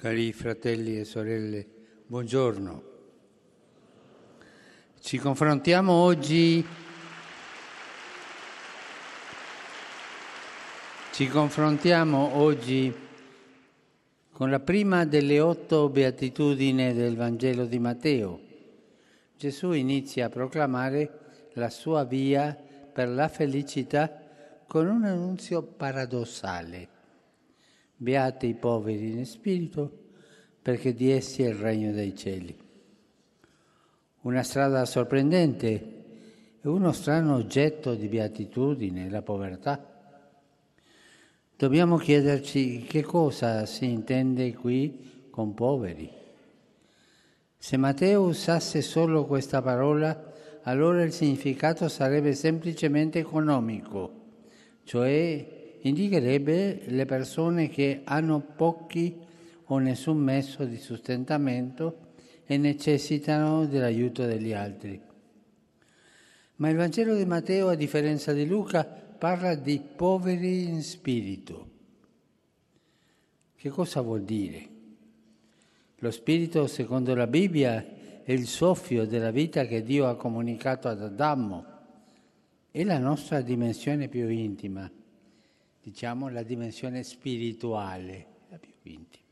Cari fratelli e sorelle, buongiorno. Ci confrontiamo oggi Ci confrontiamo oggi con la prima delle otto beatitudini del Vangelo di Matteo. Gesù inizia a proclamare la sua via per la felicità con un annunzio paradossale. Beati i poveri in spirito, perché di essi è il regno dei cieli. Una strada sorprendente e uno strano oggetto di beatitudine, la povertà. Dobbiamo chiederci che cosa si intende qui con poveri. Se Matteo usasse solo questa parola, allora il significato sarebbe semplicemente economico, cioè indicherebbe le persone che hanno pochi o nessun mezzo di sostentamento e necessitano dell'aiuto degli altri. Ma il Vangelo di Matteo, a differenza di Luca, parla di poveri in spirito. Che cosa vuol dire? Lo spirito, secondo la Bibbia, è il soffio della vita che Dio ha comunicato ad Adamo. È la nostra dimensione più intima diciamo, la dimensione spirituale, la più intima,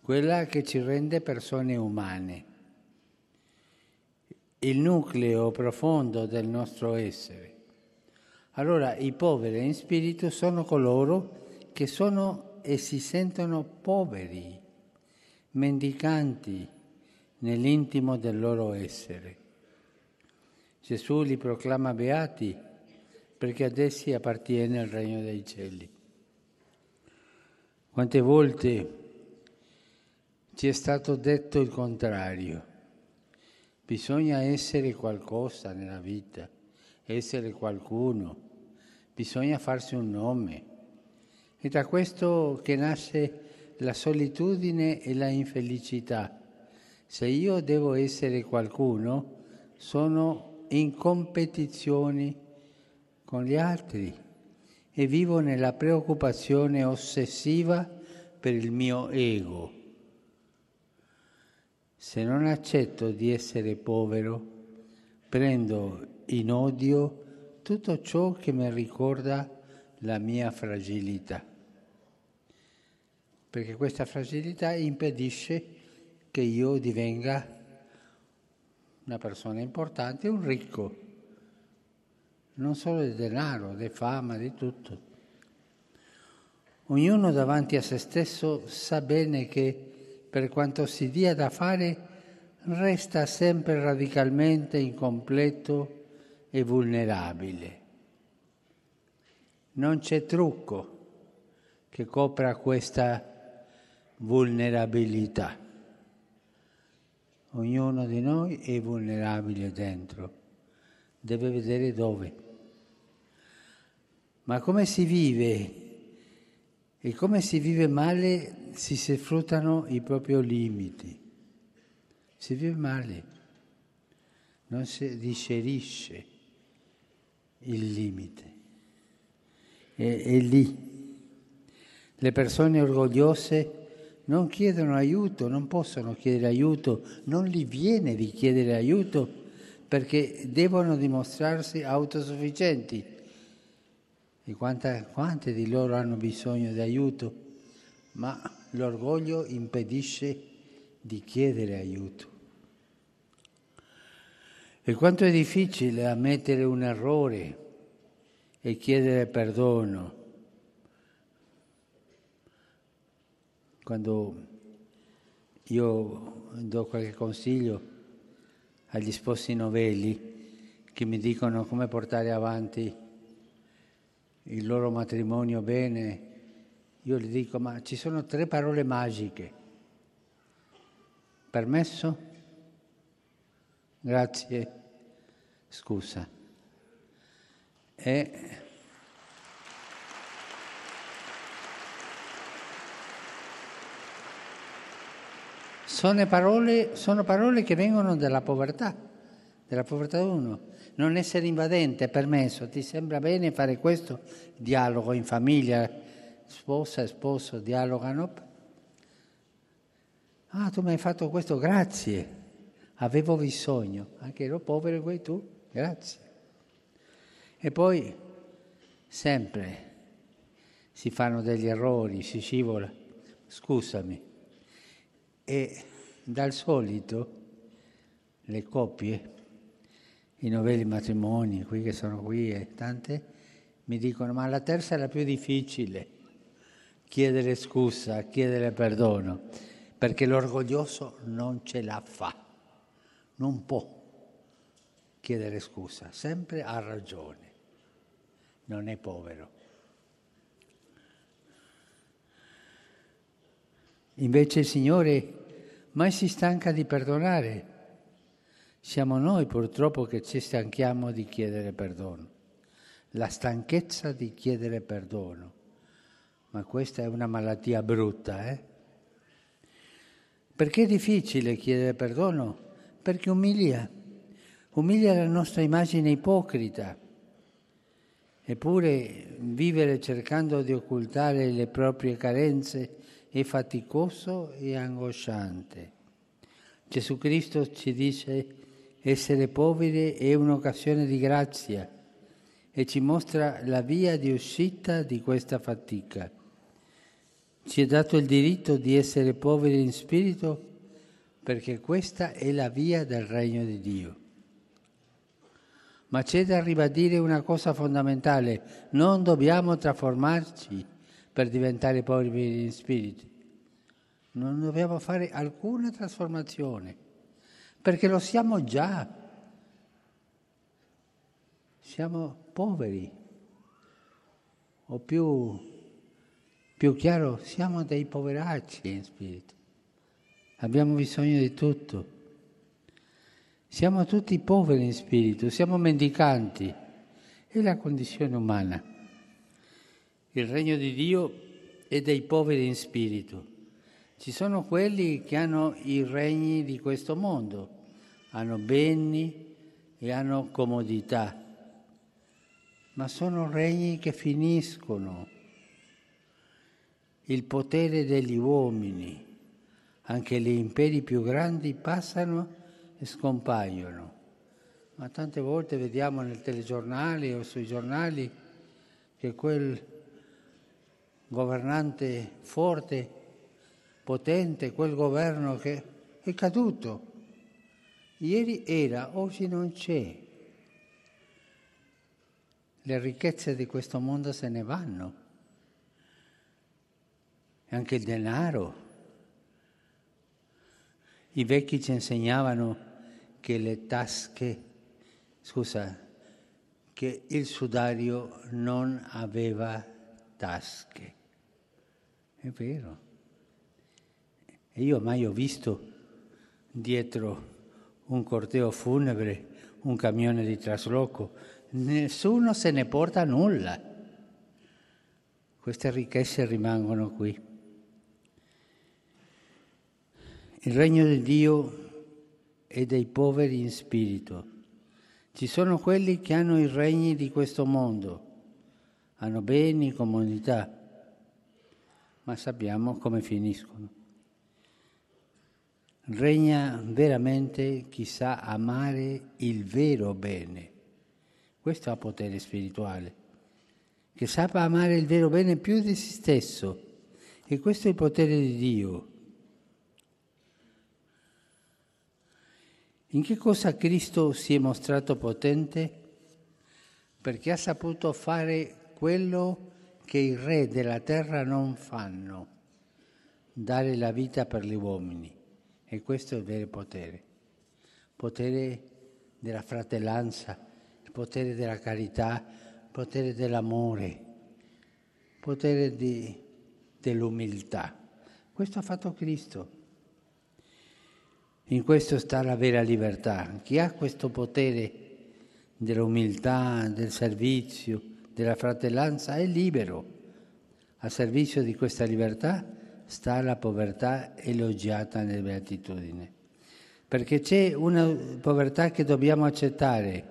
quella che ci rende persone umane, il nucleo profondo del nostro essere. Allora i poveri in spirito sono coloro che sono e si sentono poveri, mendicanti nell'intimo del loro essere. Gesù li proclama beati perché ad essi appartiene il regno dei cieli. Quante volte ci è stato detto il contrario. Bisogna essere qualcosa nella vita, essere qualcuno, bisogna farsi un nome. È da questo che nasce la solitudine e la infelicità. Se io devo essere qualcuno, sono in competizioni con gli altri e vivo nella preoccupazione ossessiva per il mio ego. Se non accetto di essere povero, prendo in odio tutto ciò che mi ricorda la mia fragilità, perché questa fragilità impedisce che io divenga una persona importante, un ricco non solo di denaro, di fama, di tutto. Ognuno davanti a se stesso sa bene che per quanto si dia da fare resta sempre radicalmente incompleto e vulnerabile. Non c'è trucco che copra questa vulnerabilità. Ognuno di noi è vulnerabile dentro, deve vedere dove. Ma come si vive e come si vive male si sfruttano i propri limiti. Si vive male, non si digerisce il limite. È, è lì. Le persone orgogliose non chiedono aiuto, non possono chiedere aiuto, non gli viene di chiedere aiuto perché devono dimostrarsi autosufficienti di quante, quante di loro hanno bisogno di aiuto, ma l'orgoglio impedisce di chiedere aiuto. E quanto è difficile ammettere un errore e chiedere perdono. Quando io do qualche consiglio agli sposi novelli che mi dicono come portare avanti il loro matrimonio bene, io gli dico, ma ci sono tre parole magiche. Permesso? Grazie. Scusa. E sono parole, sono parole che vengono dalla povertà, della povertà uno non essere invadente, permesso, ti sembra bene fare questo? Dialogo in famiglia, sposa e sposo dialogano, Ah, tu mi hai fatto questo, grazie. Avevo bisogno, anche ero povero come tu, grazie. E poi sempre si fanno degli errori, si scivola, scusami. E dal solito le coppie, i novelli matrimoni, qui che sono qui e tante, mi dicono ma la terza è la più difficile, chiedere scusa, chiedere perdono, perché l'orgoglioso non ce la fa, non può chiedere scusa, sempre ha ragione, non è povero. Invece il Signore mai si stanca di perdonare. Siamo noi purtroppo che ci stanchiamo di chiedere perdono. La stanchezza di chiedere perdono. Ma questa è una malattia brutta, eh? Perché è difficile chiedere perdono? Perché umilia. Umilia la nostra immagine ipocrita. Eppure vivere cercando di occultare le proprie carenze è faticoso e angosciante. Gesù Cristo ci dice essere poveri è un'occasione di grazia e ci mostra la via di uscita di questa fatica. Ci è dato il diritto di essere poveri in spirito perché questa è la via del regno di Dio. Ma c'è da ribadire una cosa fondamentale, non dobbiamo trasformarci per diventare poveri in spirito. Non dobbiamo fare alcuna trasformazione, perché lo siamo già. Siamo poveri, o più, più chiaro, siamo dei poveracci in spirito. Abbiamo bisogno di tutto. Siamo tutti poveri in spirito, siamo mendicanti. È la condizione umana. Il regno di Dio è dei poveri in spirito. Ci sono quelli che hanno i regni di questo mondo, hanno beni e hanno comodità, ma sono regni che finiscono. Il potere degli uomini, anche gli imperi più grandi passano e scompaiono. Ma tante volte vediamo nel telegiornale o sui giornali che quel governante forte, potente, quel governo che è caduto. Ieri era, oggi non c'è. Le ricchezze di questo mondo se ne vanno. E anche il denaro. I vecchi ci insegnavano che le tasche, scusa, che il sudario non aveva tasche. È vero. E io mai ho visto dietro un corteo funebre un camione di trasloco. Nessuno se ne porta nulla. Queste ricchezze rimangono qui. Il regno di Dio è dei poveri in spirito. Ci sono quelli che hanno i regni di questo mondo, hanno beni, comunità ma sappiamo come finiscono. Regna veramente chi sa amare il vero bene. Questo ha potere spirituale, che sappia amare il vero bene più di se stesso. E questo è il potere di Dio. In che cosa Cristo si è mostrato potente? Perché ha saputo fare quello che i re della terra non fanno, dare la vita per gli uomini. E questo è il vero potere, potere della fratellanza, il potere della carità, il potere dell'amore, potere di, dell'umiltà. Questo ha fatto Cristo. In questo sta la vera libertà. Chi ha questo potere dell'umiltà, del servizio, della fratellanza è libero. A servizio di questa libertà sta la povertà elogiata nella beatitudine. Perché c'è una povertà che dobbiamo accettare,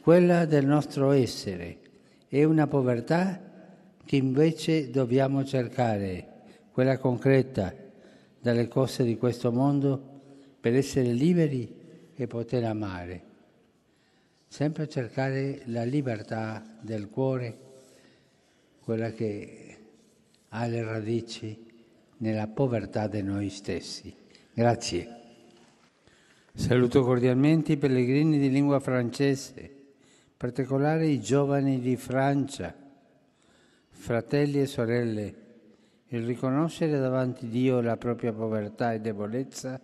quella del nostro essere, e una povertà che invece dobbiamo cercare, quella concreta dalle cose di questo mondo per essere liberi e poter amare. Sempre cercare la libertà del cuore, quella che ha le radici nella povertà di noi stessi. Grazie. Saluto cordialmente i pellegrini di lingua francese, in particolare i giovani di Francia, fratelli e sorelle. Il riconoscere davanti a Dio la propria povertà e debolezza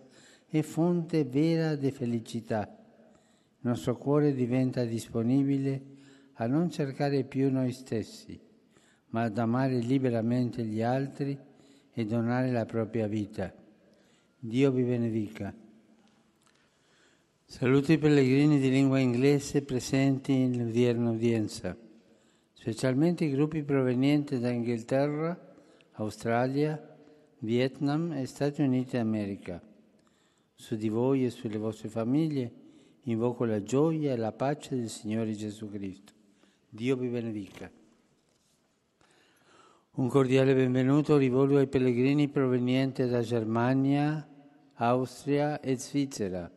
è fonte vera di felicità. Il nostro cuore diventa disponibile a non cercare più noi stessi, ma ad amare liberamente gli altri e donare la propria vita. Dio vi benedica. Saluto i pellegrini di lingua inglese presenti nell'odierna udienza, specialmente i gruppi provenienti da Inghilterra, Australia, Vietnam e Stati Uniti d'America. Su di voi e sulle vostre famiglie invoco la gioia e la pace del Signore Gesù Cristo. Dio vi benedica. Un cordiale benvenuto rivolgo ai pellegrini provenienti da Germania, Austria e Svizzera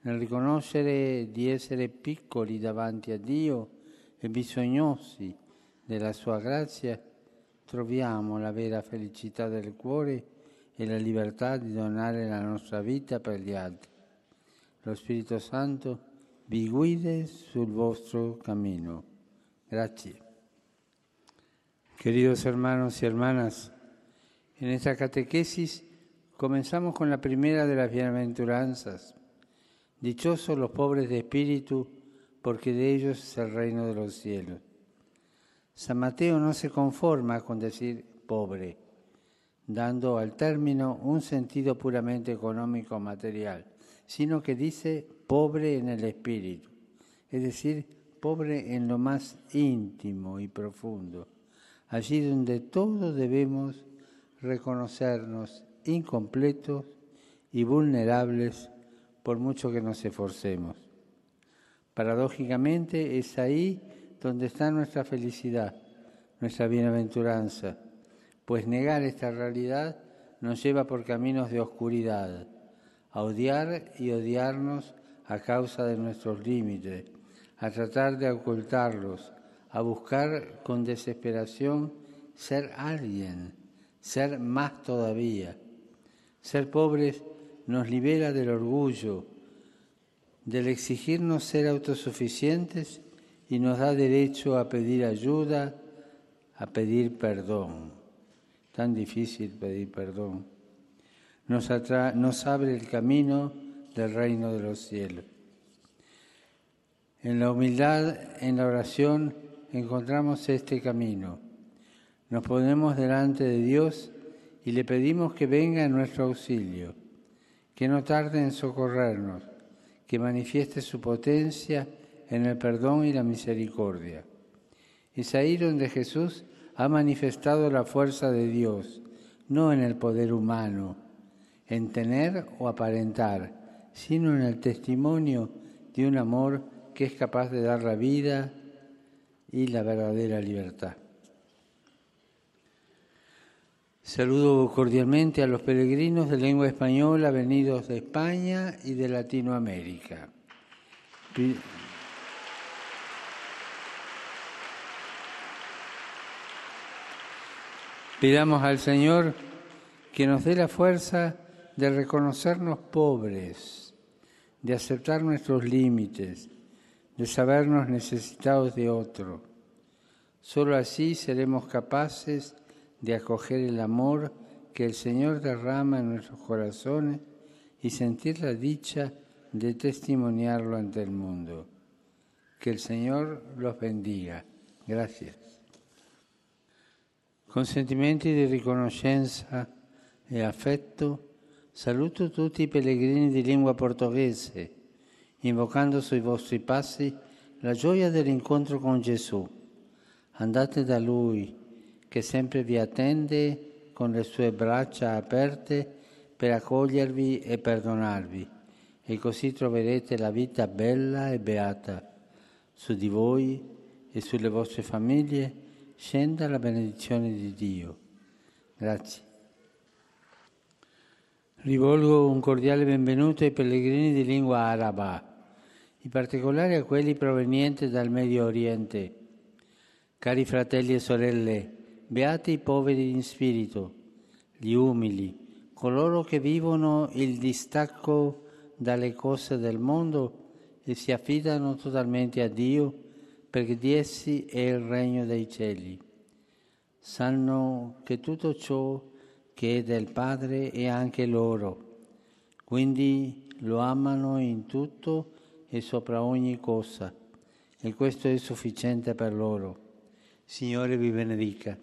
nel riconoscere di essere piccoli davanti a Dio e bisognosi della sua grazia, troviamo la vera felicità del cuore e la libertà di donare la nostra vita per gli altri. Lo Spirito Santo vi guide sul vostro cammino. Grazie. Queridos hermanos y hermanas, en esta catequesis comenzamos con la primera de las bienaventuranzas Dichosos los pobres de espíritu, porque de ellos es el reino de los cielos. San Mateo no se conforma con decir pobre, dando al término un sentido puramente económico material, sino que dice pobre en el espíritu, es decir, pobre en lo más íntimo y profundo, allí donde todos debemos reconocernos incompletos y vulnerables por mucho que nos esforcemos. Paradójicamente es ahí donde está nuestra felicidad, nuestra bienaventuranza, pues negar esta realidad nos lleva por caminos de oscuridad, a odiar y odiarnos a causa de nuestros límites, a tratar de ocultarlos, a buscar con desesperación ser alguien, ser más todavía. Ser pobres nos libera del orgullo, del exigirnos ser autosuficientes y nos da derecho a pedir ayuda, a pedir perdón. Tan difícil pedir perdón. Nos, nos abre el camino del reino de los cielos. En la humildad, en la oración, encontramos este camino. Nos ponemos delante de Dios y le pedimos que venga en nuestro auxilio que no tarde en socorrernos, que manifieste su potencia en el perdón y la misericordia. Es ahí donde Jesús ha manifestado la fuerza de Dios, no en el poder humano, en tener o aparentar, sino en el testimonio de un amor que es capaz de dar la vida y la verdadera libertad. Saludo cordialmente a los peregrinos de lengua española venidos de España y de Latinoamérica. Pidamos al Señor que nos dé la fuerza de reconocernos pobres, de aceptar nuestros límites, de sabernos necesitados de otro. Solo así seremos capaces de acoger el amor que el Señor derrama en nuestros corazones y sentir la dicha de testimoniarlo ante el mundo. Que el Señor los bendiga. Gracias. Con sentimenti di riconoscenza e affetto, saluto tutti i pellegrini di lingua portoghese, invocando sui vostri passi la gioia dell'incontro con Gesù. Andate da Lui che sempre vi attende con le sue braccia aperte per accogliervi e perdonarvi, e così troverete la vita bella e beata. Su di voi e sulle vostre famiglie scenda la benedizione di Dio. Grazie. Rivolgo un cordiale benvenuto ai pellegrini di lingua araba, in particolare a quelli provenienti dal Medio Oriente. Cari fratelli e sorelle, beati i poveri in spirito, gli umili, coloro che vivono il distacco dalle cose del mondo e si affidano totalmente a Dio perché di essi è il regno dei cieli. Sanno che tutto ciò che è del Padre è anche loro, quindi lo amano in tutto e sopra ogni cosa, e questo è sufficiente per loro. Signore vi benedica.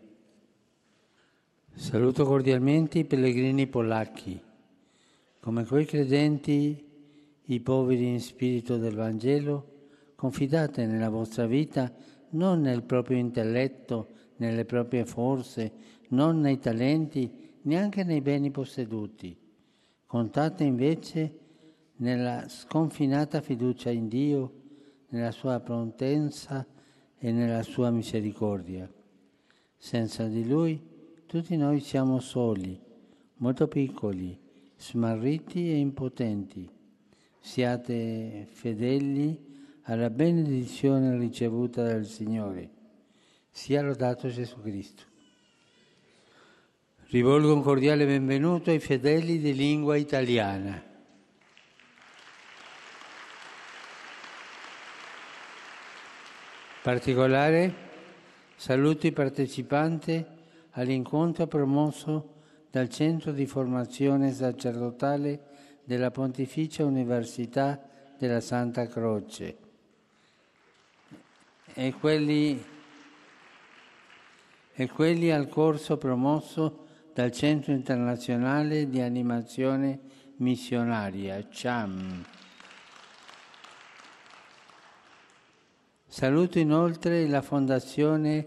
Saluto cordialmente i pellegrini polacchi. Come quei credenti, i poveri in spirito del Vangelo, confidate nella vostra vita non nel proprio intelletto, nelle proprie forze, non nei talenti, neanche nei beni posseduti. Contate invece nella sconfinata fiducia in Dio, nella sua prontenza e nella sua misericordia. Senza di Lui tutti noi siamo soli, molto piccoli, smarriti e impotenti. Siate fedeli alla benedizione ricevuta dal Signore. Sia lodato Gesù Cristo. Rivolgo un cordiale benvenuto ai fedeli di lingua italiana. Particolare saluto i partecipanti all'incontro promosso dal Centro di Formazione Sacerdotale della Pontificia Università della Santa Croce e quelli, e quelli al corso promosso dal Centro Internazionale di Animazione Missionaria, CHAM. Saluto inoltre la Fondazione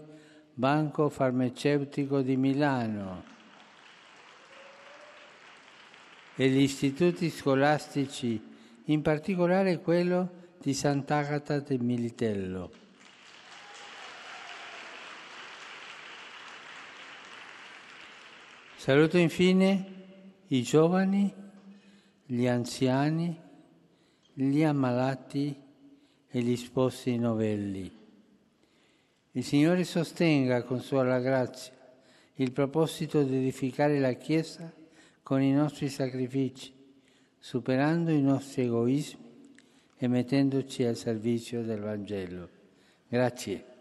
Banco Farmaceutico di Milano e gli istituti scolastici, in particolare quello di Sant'Agata del Militello. Saluto infine i giovani, gli anziani, gli ammalati e gli sposi novelli. Il Signore sostenga con sua grazia il proposito di edificare la Chiesa con i nostri sacrifici, superando i nostri egoismi e mettendoci al servizio del Vangelo. Grazie.